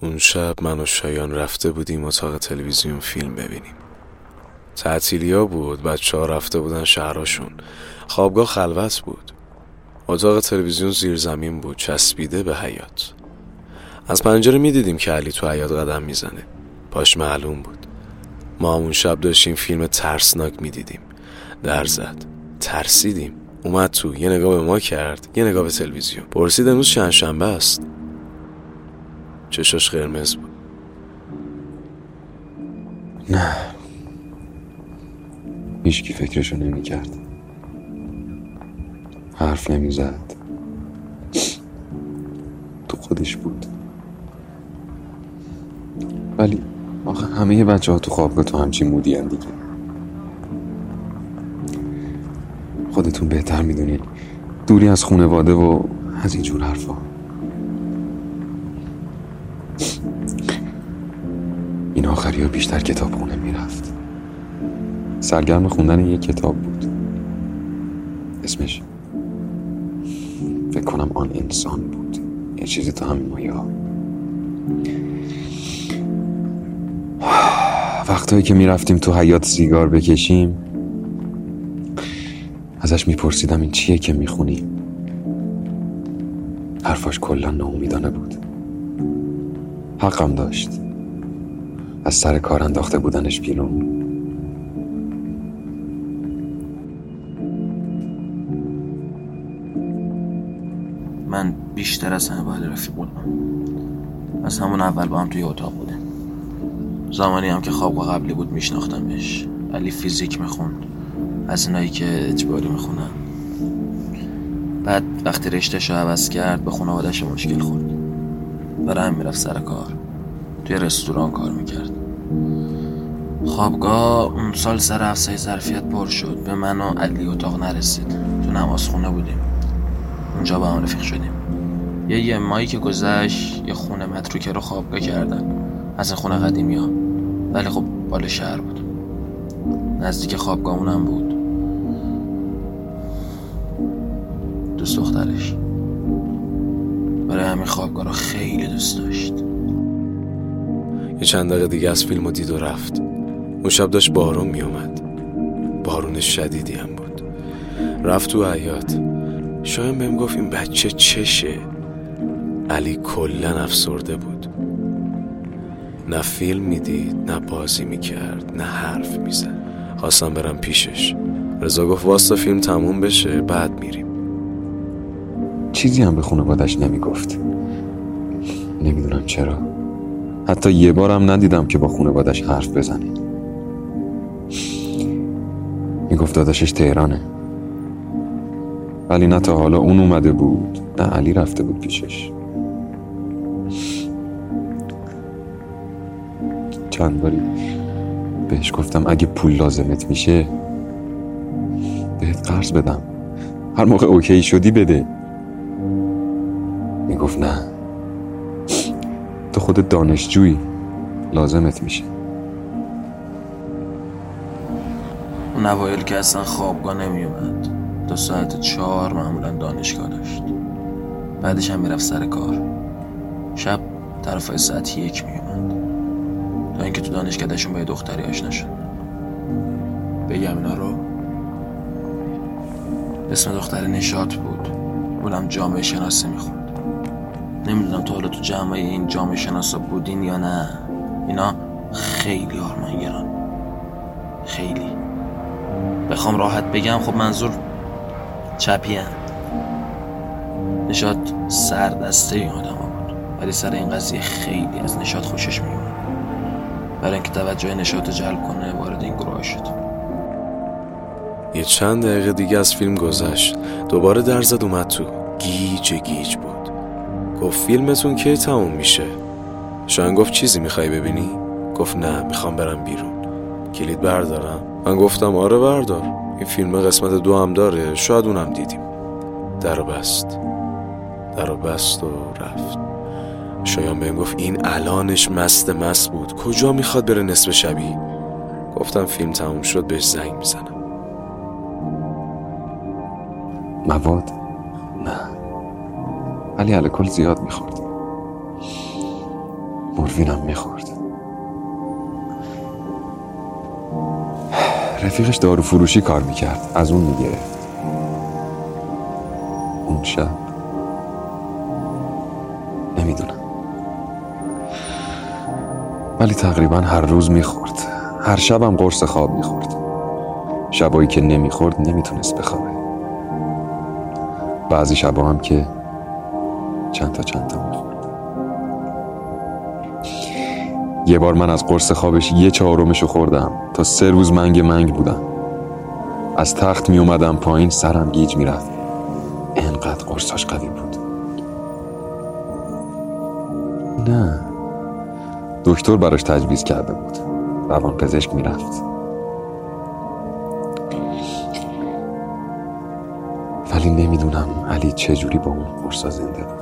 اون شب من و شایان رفته بودیم اتاق تلویزیون فیلم ببینیم. تعطیلیا بود بچه ها رفته بودن شهراشون. خوابگاه خلوت بود. اتاق تلویزیون زیر زمین بود چسبیده به حیات از پنجره می دیدیم که علی تو حیات قدم می‌زنه. پاش معلوم بود. ما همون شب داشتیم فیلم ترسناک می دیدیم در زد. ترسیدیم. اومد تو. یه نگاه به ما کرد. یه نگاه به تلویزیون. پرسید امروز چند شنبه است؟ چشاش قرمز بود. نه. هیچکی فکرشو نمی کرد حرف نمی زد تو خودش بود. ولی آخه همه بچه ها تو خوابگاه تو همچین مودی هم دیگه. خودتون بهتر می‌دونین دوری از خونواده و از اینجور حرفا. این آخری بیشتر کتاب خونه می‌رفت. سرگرم خوندن یک کتاب بود. اسمش فکر کنم آن انسان بود. یه چیزی تو همین مایه ها. که می‌رفتیم تو حیات سیگار بکشیم ازش میپرسیدم این چیه که می‌خونی؟ حرفاش کلا ناامیدانه بود. حقم داشت. از سر کار انداخته بودنش بیرون. من بیشتر از همه باید رفیق بودم. از همون اول با هم توی اتاق بودیم. زمانی هم که خواب قبلی بود میشناختمش. علی فیزیک می‌خوند. از اینایی که اجباری می‌خونن. بعد وقتی رشتهشو عوض کرد به خانوادش مشکل خورد. برای هم می‌رفت سر کار. توی رستوران کار می‌کرد. خوابگاه اون سال سر افسای ظرفیت پر شد. به من و علی اتاق نرسید. تو نماز خونه بودیم. اونجا با هم رفیق شدیم. یه یه مایی که گذشت یه خونه متروکه رو خوابگاه کردن. از خونه قدیمی ها. ولی خب بال شهر بود. نزدیک خوابگاهمون هم بود. دوست دخترش. برای همین خوابگاه رو خیلی دوست داشت. یه چند دقیقه دیگه از فیلم و دید و رفت. اون شب داشت بارون میومد بارون شدیدی هم بود. رفت تو حیات شاید بهم گفت این بچه چشه. علی کلا افسرده بود. نه فیلم می‌دید نه بازی می‌کرد نه حرف می‌زد. خواستم برم پیشش. رضا گفت واسه فیلم تموم بشه بعد میریم. چیزی هم به خانوادش نمی‌گفت. نمی‌دونم چرا. حتی یه بارم ندیدم که با خانوادش حرف بزنه. می‌گفت داداشش تهرانه. ولی نه تا حالا اون اومده بود نه علی رفته بود پیشش. چند باری بهش گفتم اگه پول لازمت میشه بهت قرض بدم. هر موقع اوکی شدی بده. می‌گفت نه. تو خود دانشجویی. لازمت میشه. اون اوایل که اصلا خوابگاه نمیومد. تا ساعت چهار معمولا دانشگاه داشت. بعدش هم می‌رفت سر کار. شب طرف ساعت یک میومد. تا اینکه تو دانشکدهشون با یه دختری آشنا شد. بگم اینا رو. اسم دختر نشات بود. اونم جامعه شناسی می‌خوند. نمی‌دونم تا حالا تو جمعه این جامعه شناسا بودین یا نه. اینا خیلی آرمانگران. خیلی. بخوام راحت بگم خب منظور چپی نشاد سر دسته این آدم بود. ولی سر این قضیه خیلی از نشاد خوشش میومد برای اینکه توجه نشاد جلب کنه وارد این گروه شد. یه چند دقیقه دیگه از فیلم گذشت. دوباره در زد اومد تو. گیج گیج بود. گفت فیلمتون کی تموم میشه؟ شاید گفت چیزی می‌خوای ببینی؟ گفت نه می‌خوام برم بیرون. کلید بردارم. من گفتم آره بردار این فیلم قسمت دو هم داره شاید اونم دیدیم. در بست. در بست و رفت. شایان بهم گفت این الانش مست مست بود. کجا می‌خواد بره نصف شبی؟ گفتم فیلم تموم شد بهش زنگ می‌زنم. مواد؟ نه. ولی الکل زیاد می‌خورد. مورفینم می‌خورد. رفیقش دارو فروشی کار می‌کرد. از اون می‌گرفت اون شب نمی‌دونم. ولی تقریبا هر روز می‌خورد. هر شبم قرص خواب می‌خورد. شبایی که نمی‌خورد نمی‌تونست بخوابه. بعضی شبا هم که چند تا چند تا یه بار من از قرص خوابش یه چهارمشو خوردم. تا سه روز منگ منگ بودم. از تخت می اومدم پایین سرم گیج می‌رفت. انقدر قرصاش قوی بود. نه. دکتر براش تجویز کرده بود. روان پزشک می‌رفت. ولی نمی‌دونم علی چجوری با اون قرصا زنده بود.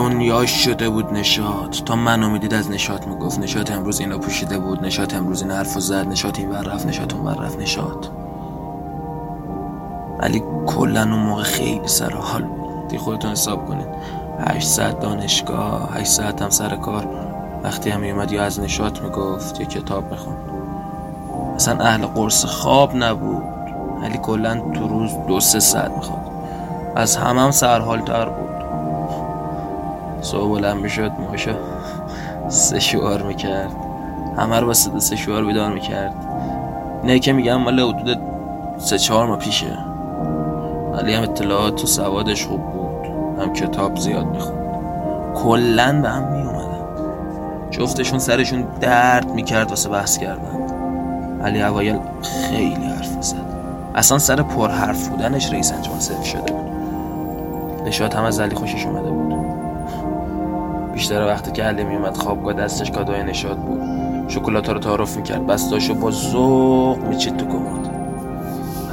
دنیاش شده بود نشات تا من امیدید از نشات می‌گفت. نشات امروز اینا پوشیده بود. نشات امروز این حرف زد. نشات این ور رفت. نشات اون ور رفت. نشات ولی کلا اون موقع خیلی سر حال دی خودتون حساب کنید. 8 ساعت دانشگاه 8 ساعت هم سر کار. وقتی هم میومد یا از نشات می‌گفت یا کتاب می‌خوند. اصلا اهل قرص خواب نبود. ولی کلا تو روز دو سه ساعت می‌خواد از همه هم سرحال تر بود. صبح بلند می‌شد سه شوار می‌کرد. همه رو با صدا سه شوار بیدار می‌کرد. نه که میگم مال حدود سه چهار ما پیشه. ولی هم اطلاعات تو سوادش خوب بود. هم کتاب زیاد می‌خوند. کلا به هم میومدن جفتشون سرشون درد می‌کرد واسه بحث کردن. علی اوایل خیلی حرف زد. اصلا سر پر حرف بودنش رئیس انجمن سیف شده بود. نشاد هم از علی خوشش اومده بود. بیشتر وقتی که علی میومد خوابگاه دستش کادوی نشاد بود. شکلات رو تعارف می‌کرد. بستاشو با ذوق میچید تو کمد.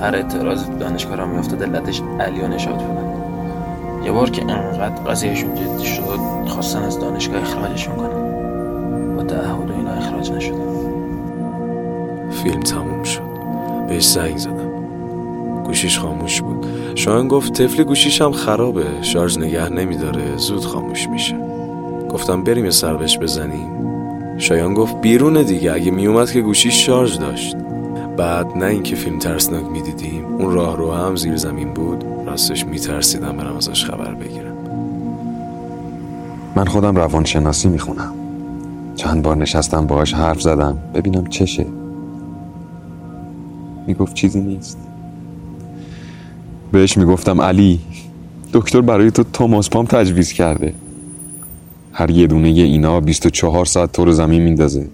هر اعتراض تو دانشگاه میافتاد علتش علی و نشاد بودن. یه بار که انقدر قضیهشون جدی شد خواستن از دانشگاه اخراجشون کنن با تعهد و اینا اخراج نشدن. فیلم تموم شد. بهش زنگ زدم. گوشیش خاموش بود. شایان گفت طفلی گوشیش هم خرابه. شارژ نگه نمیداره. زود خاموش میشه. گفتم بریم یه سر بهش بزنیم. شایان گفت بیرونه دیگه اگه میومد که گوشیش شارژ داشت. بعد نه اینکه فیلم ترسناک می‌دیدیم اون راه رو هم زیر زمین بود. راستش میترسیدم برم ازش خبر بگیرم. من خودم روانشناسی می‌خونم. چند بار نشستم باهاش حرف زدم ببینم چشه. می‌گفت چیزی نیست. بهش می‌گفتم علی. دکتر برای تو توماس پام تجویز کرده. هر یه دونه یه اینا 24 ساعت تو رو زمین میندازه.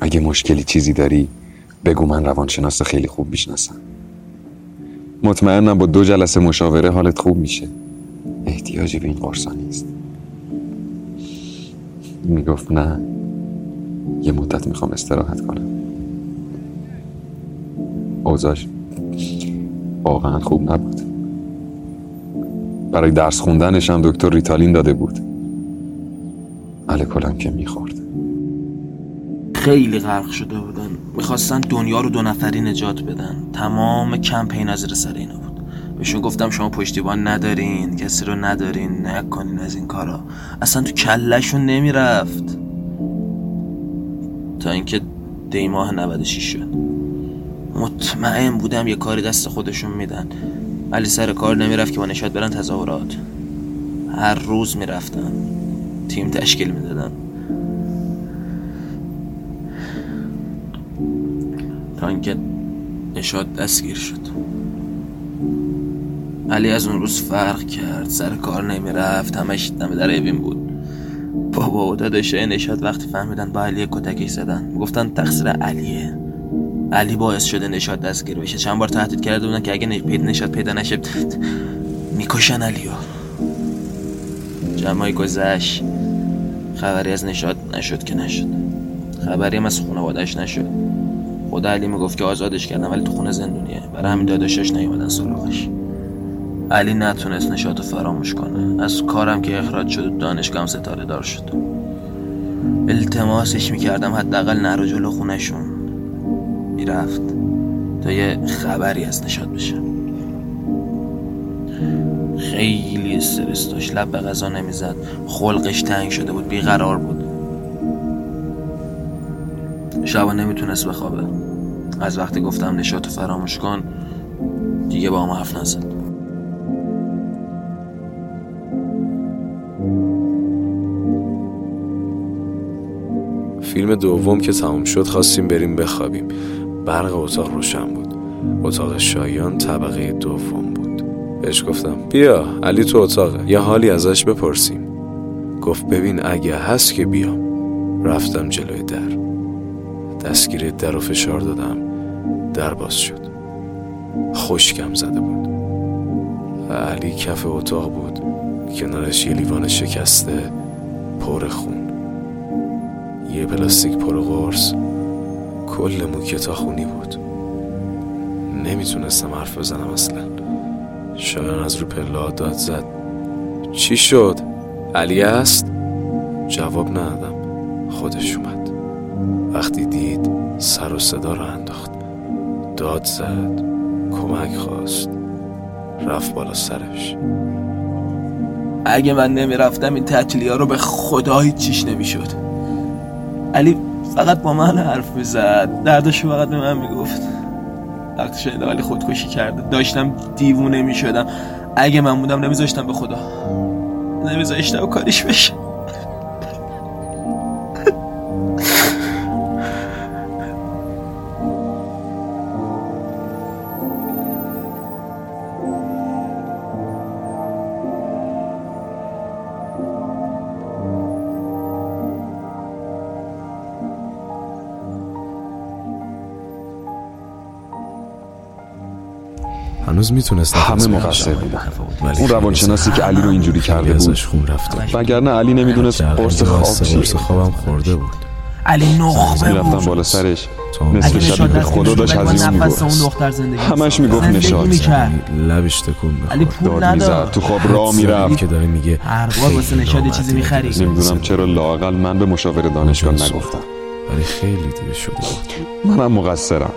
اگه مشکلی چیزی داری بگو من روانشناس خیلی خوب می‌شناسم. مطمئنم با دو جلسه مشاوره حالت خوب میشه. احتیاجی به این قرصا نیست. می‌گفت نه. یه مدت می‌خوام استراحت کنم. اوزاش واقعا خوب نبود. برای درس خوندنش هم دکتر ریتالین داده بود. الکلم که می‌خورد. خیلی غرق شده بودن. می‌خواستن دنیا رو دو نفری نجات بدن. تمام کمپین از زیر سر اینا بود. بهشون گفتم شما پشتیبان ندارین کسی رو ندارین نکنین از این کارا. اصلا تو کلشون نمی‌رفت. تا اینکه دی ماه 96 شد. مطمئن بودم یه کاری دست خودشون میدن. ولی سر کار نمی‌رفت که با نشاد برن تظاهرات. هر روز می‌رفتن. تیم تشکیل می‌دادن. تا اینکه نشاد دستگیر شد. علی از اون روز فرق کرد. سر کار نمی‌رفت. همش دم در ایبین بود. بابا و داداشه نشاد وقتی فهمیدن با علی کتکش زدن گفتن تقصیر علیه. علی باعث شده نشاد دستگیر بشه. چند بار تهدید کرده بودن که اگه نشاد پیدا نشه می‌کشن علیو. جمعای گذشت. خبری از نشاد نشد که نشد. خبری هم از خانوادش نشد. خدا علی می‌گفت که آزادش کردن ولی تو خونه زندونیه. برای همین داداشش نیومدن سراغش. علی نتونست نشاد رو فراموش کنه. از کارم که اخراج شد دانشگاه هم ستاره دار شد. التماسش می‌کردم حداقل نرو جلو خونشون می‌رفت تا یه خبری از نشاد بشه. خیلی استرس داشت. لب به غذا نمی‌زد. خلقش تنگ شده بود. بیقرار بود. شبا نمی‌تونست بخوابه. از وقتی گفتم نشاتو فراموش کن دیگه با ما حرف نزد فیلم دوم که تموم شد خواستیم بریم بخوابیم. برق اتاق روشن بود. اتاق شایان طبقه دوم. بهش گفتم بیا علی تو اتاقه. یه حالی ازش بپرسیم. گفت ببین اگه هست که بیام. رفتم جلوی در. دستگیر در رو فشار دادم. در باز شد. خشکم زده بود. علی کف اتاق بود. کنارش یه لیوان شکسته پر خون. یه پلاستیک پر قرص. کل موکه خونی بود. نمی‌تونستم حرف بزنم اصلا. شایان از رو پلا داد زد. چی شد؟ علی است؟ جواب ندادم. خودش اومد. وقتی دید سر و صدا رو انداخت. داد زد. کمک خواست. رفت بالا سرش. اگه من نمی‌رفتم این تعطیلی ها رو به خدا هیچیش نمی‌شد. علی فقط با من حرف می‌زد. دردشو فقط به من می‌گفت. وقتی شنیدم علی خودکشی کرده. داشتم دیوونه می‌شدم. اگه من بودم نمیذاشتم به خدا. نمیذاشتم کاریش بشه. هنوز می‌تونست همه مقصر بودن. اون روانشناسی که علی رو اینجوری کرده بود. خون رفته. وگرنه علی نمی‌دونست قرص خواب چیه. قرص خوابم خورده بود. علی نخبه بود. بالا سرش. تا نصف اگه شب نشاد به دست خدا داشت نفس اون می‌گفت همش می‌گفت نشاد لبش تکون علی می‌خورد پول داد می‌زد تو خواب راه می‌رفت. که داره میگه هر بار واسه خیلی نشاد چیزی می‌خری. نمی‌دونم چرا لاقل من به مشاور دانشگاه نگفتم. ولی خیلی دیر شده بود. منم مقصرم.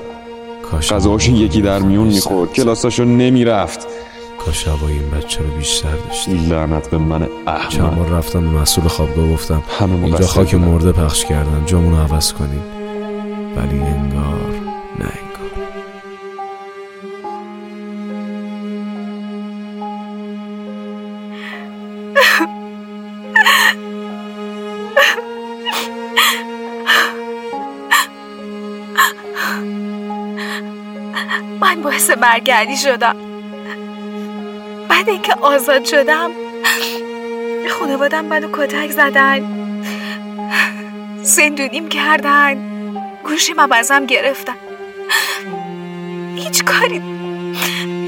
کاش یکی در میون می‌خورد. کلاساشو نمی‌رفت. کاش هوای این بچه رو بیشتر داشتی لعنت به من چند احمق بار رفتم به مسئول خوابگاه گفتم اینجا خاک. مرده پخش کردن جامون رو عوض کنین. ولی انگار نه. باعث برگردی شدم. بعد اینکه آزاد شدم خانوادم منو کتک زدن زندونیم کردن گوشیم هم ازم گرفتن. هیچ کاری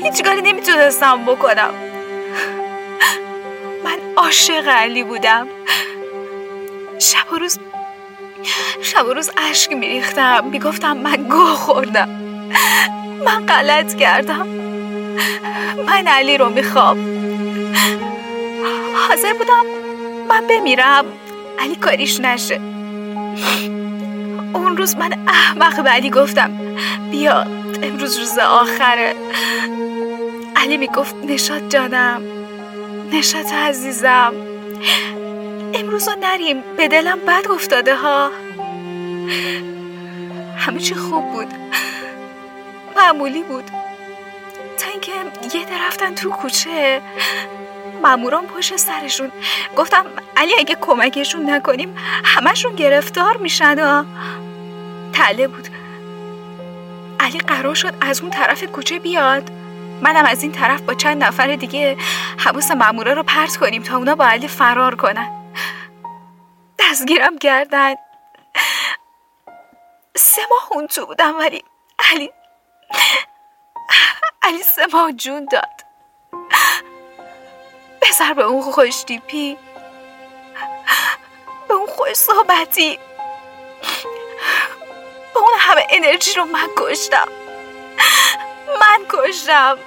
هیچ کاری نمی‌تونستم بکنم. من عاشق علی بودم. شب و روز شب و روز اشک میریختم. می‌گفتم من گوه خوردم. من غلط کردم. من علی رو می‌خوام. حاضر بودم من بمیرم. علی کاریش نشه. اون روز من احمق به علی گفتم بیا امروز روز آخره. علی می‌گفت نشاد جانم نشاد عزیزم. امروز رو نریم به دلم بد افتاده ها. همه چی خوب بود. معمولی بود. تا اینکه یه ده رفتن تو کوچه ماموران پشت سرشون. گفتم علی اگه کمکشون نکنیم همشون گرفتار میشن تله بود. علی قرار شد از اون طرف کوچه بیاد. منم از این طرف با چند نفر دیگه حواس مامورا رو پرت کنیم تا اونا با علی فرار کنن. دستگیرم کردن سه ماه اون تو بودم ولی علی علی سه ماه جون داد. بذار به اون خوش تیپی به اون خوش صحبتی. به اون همه انرژی رو من کشتم. من کشتم.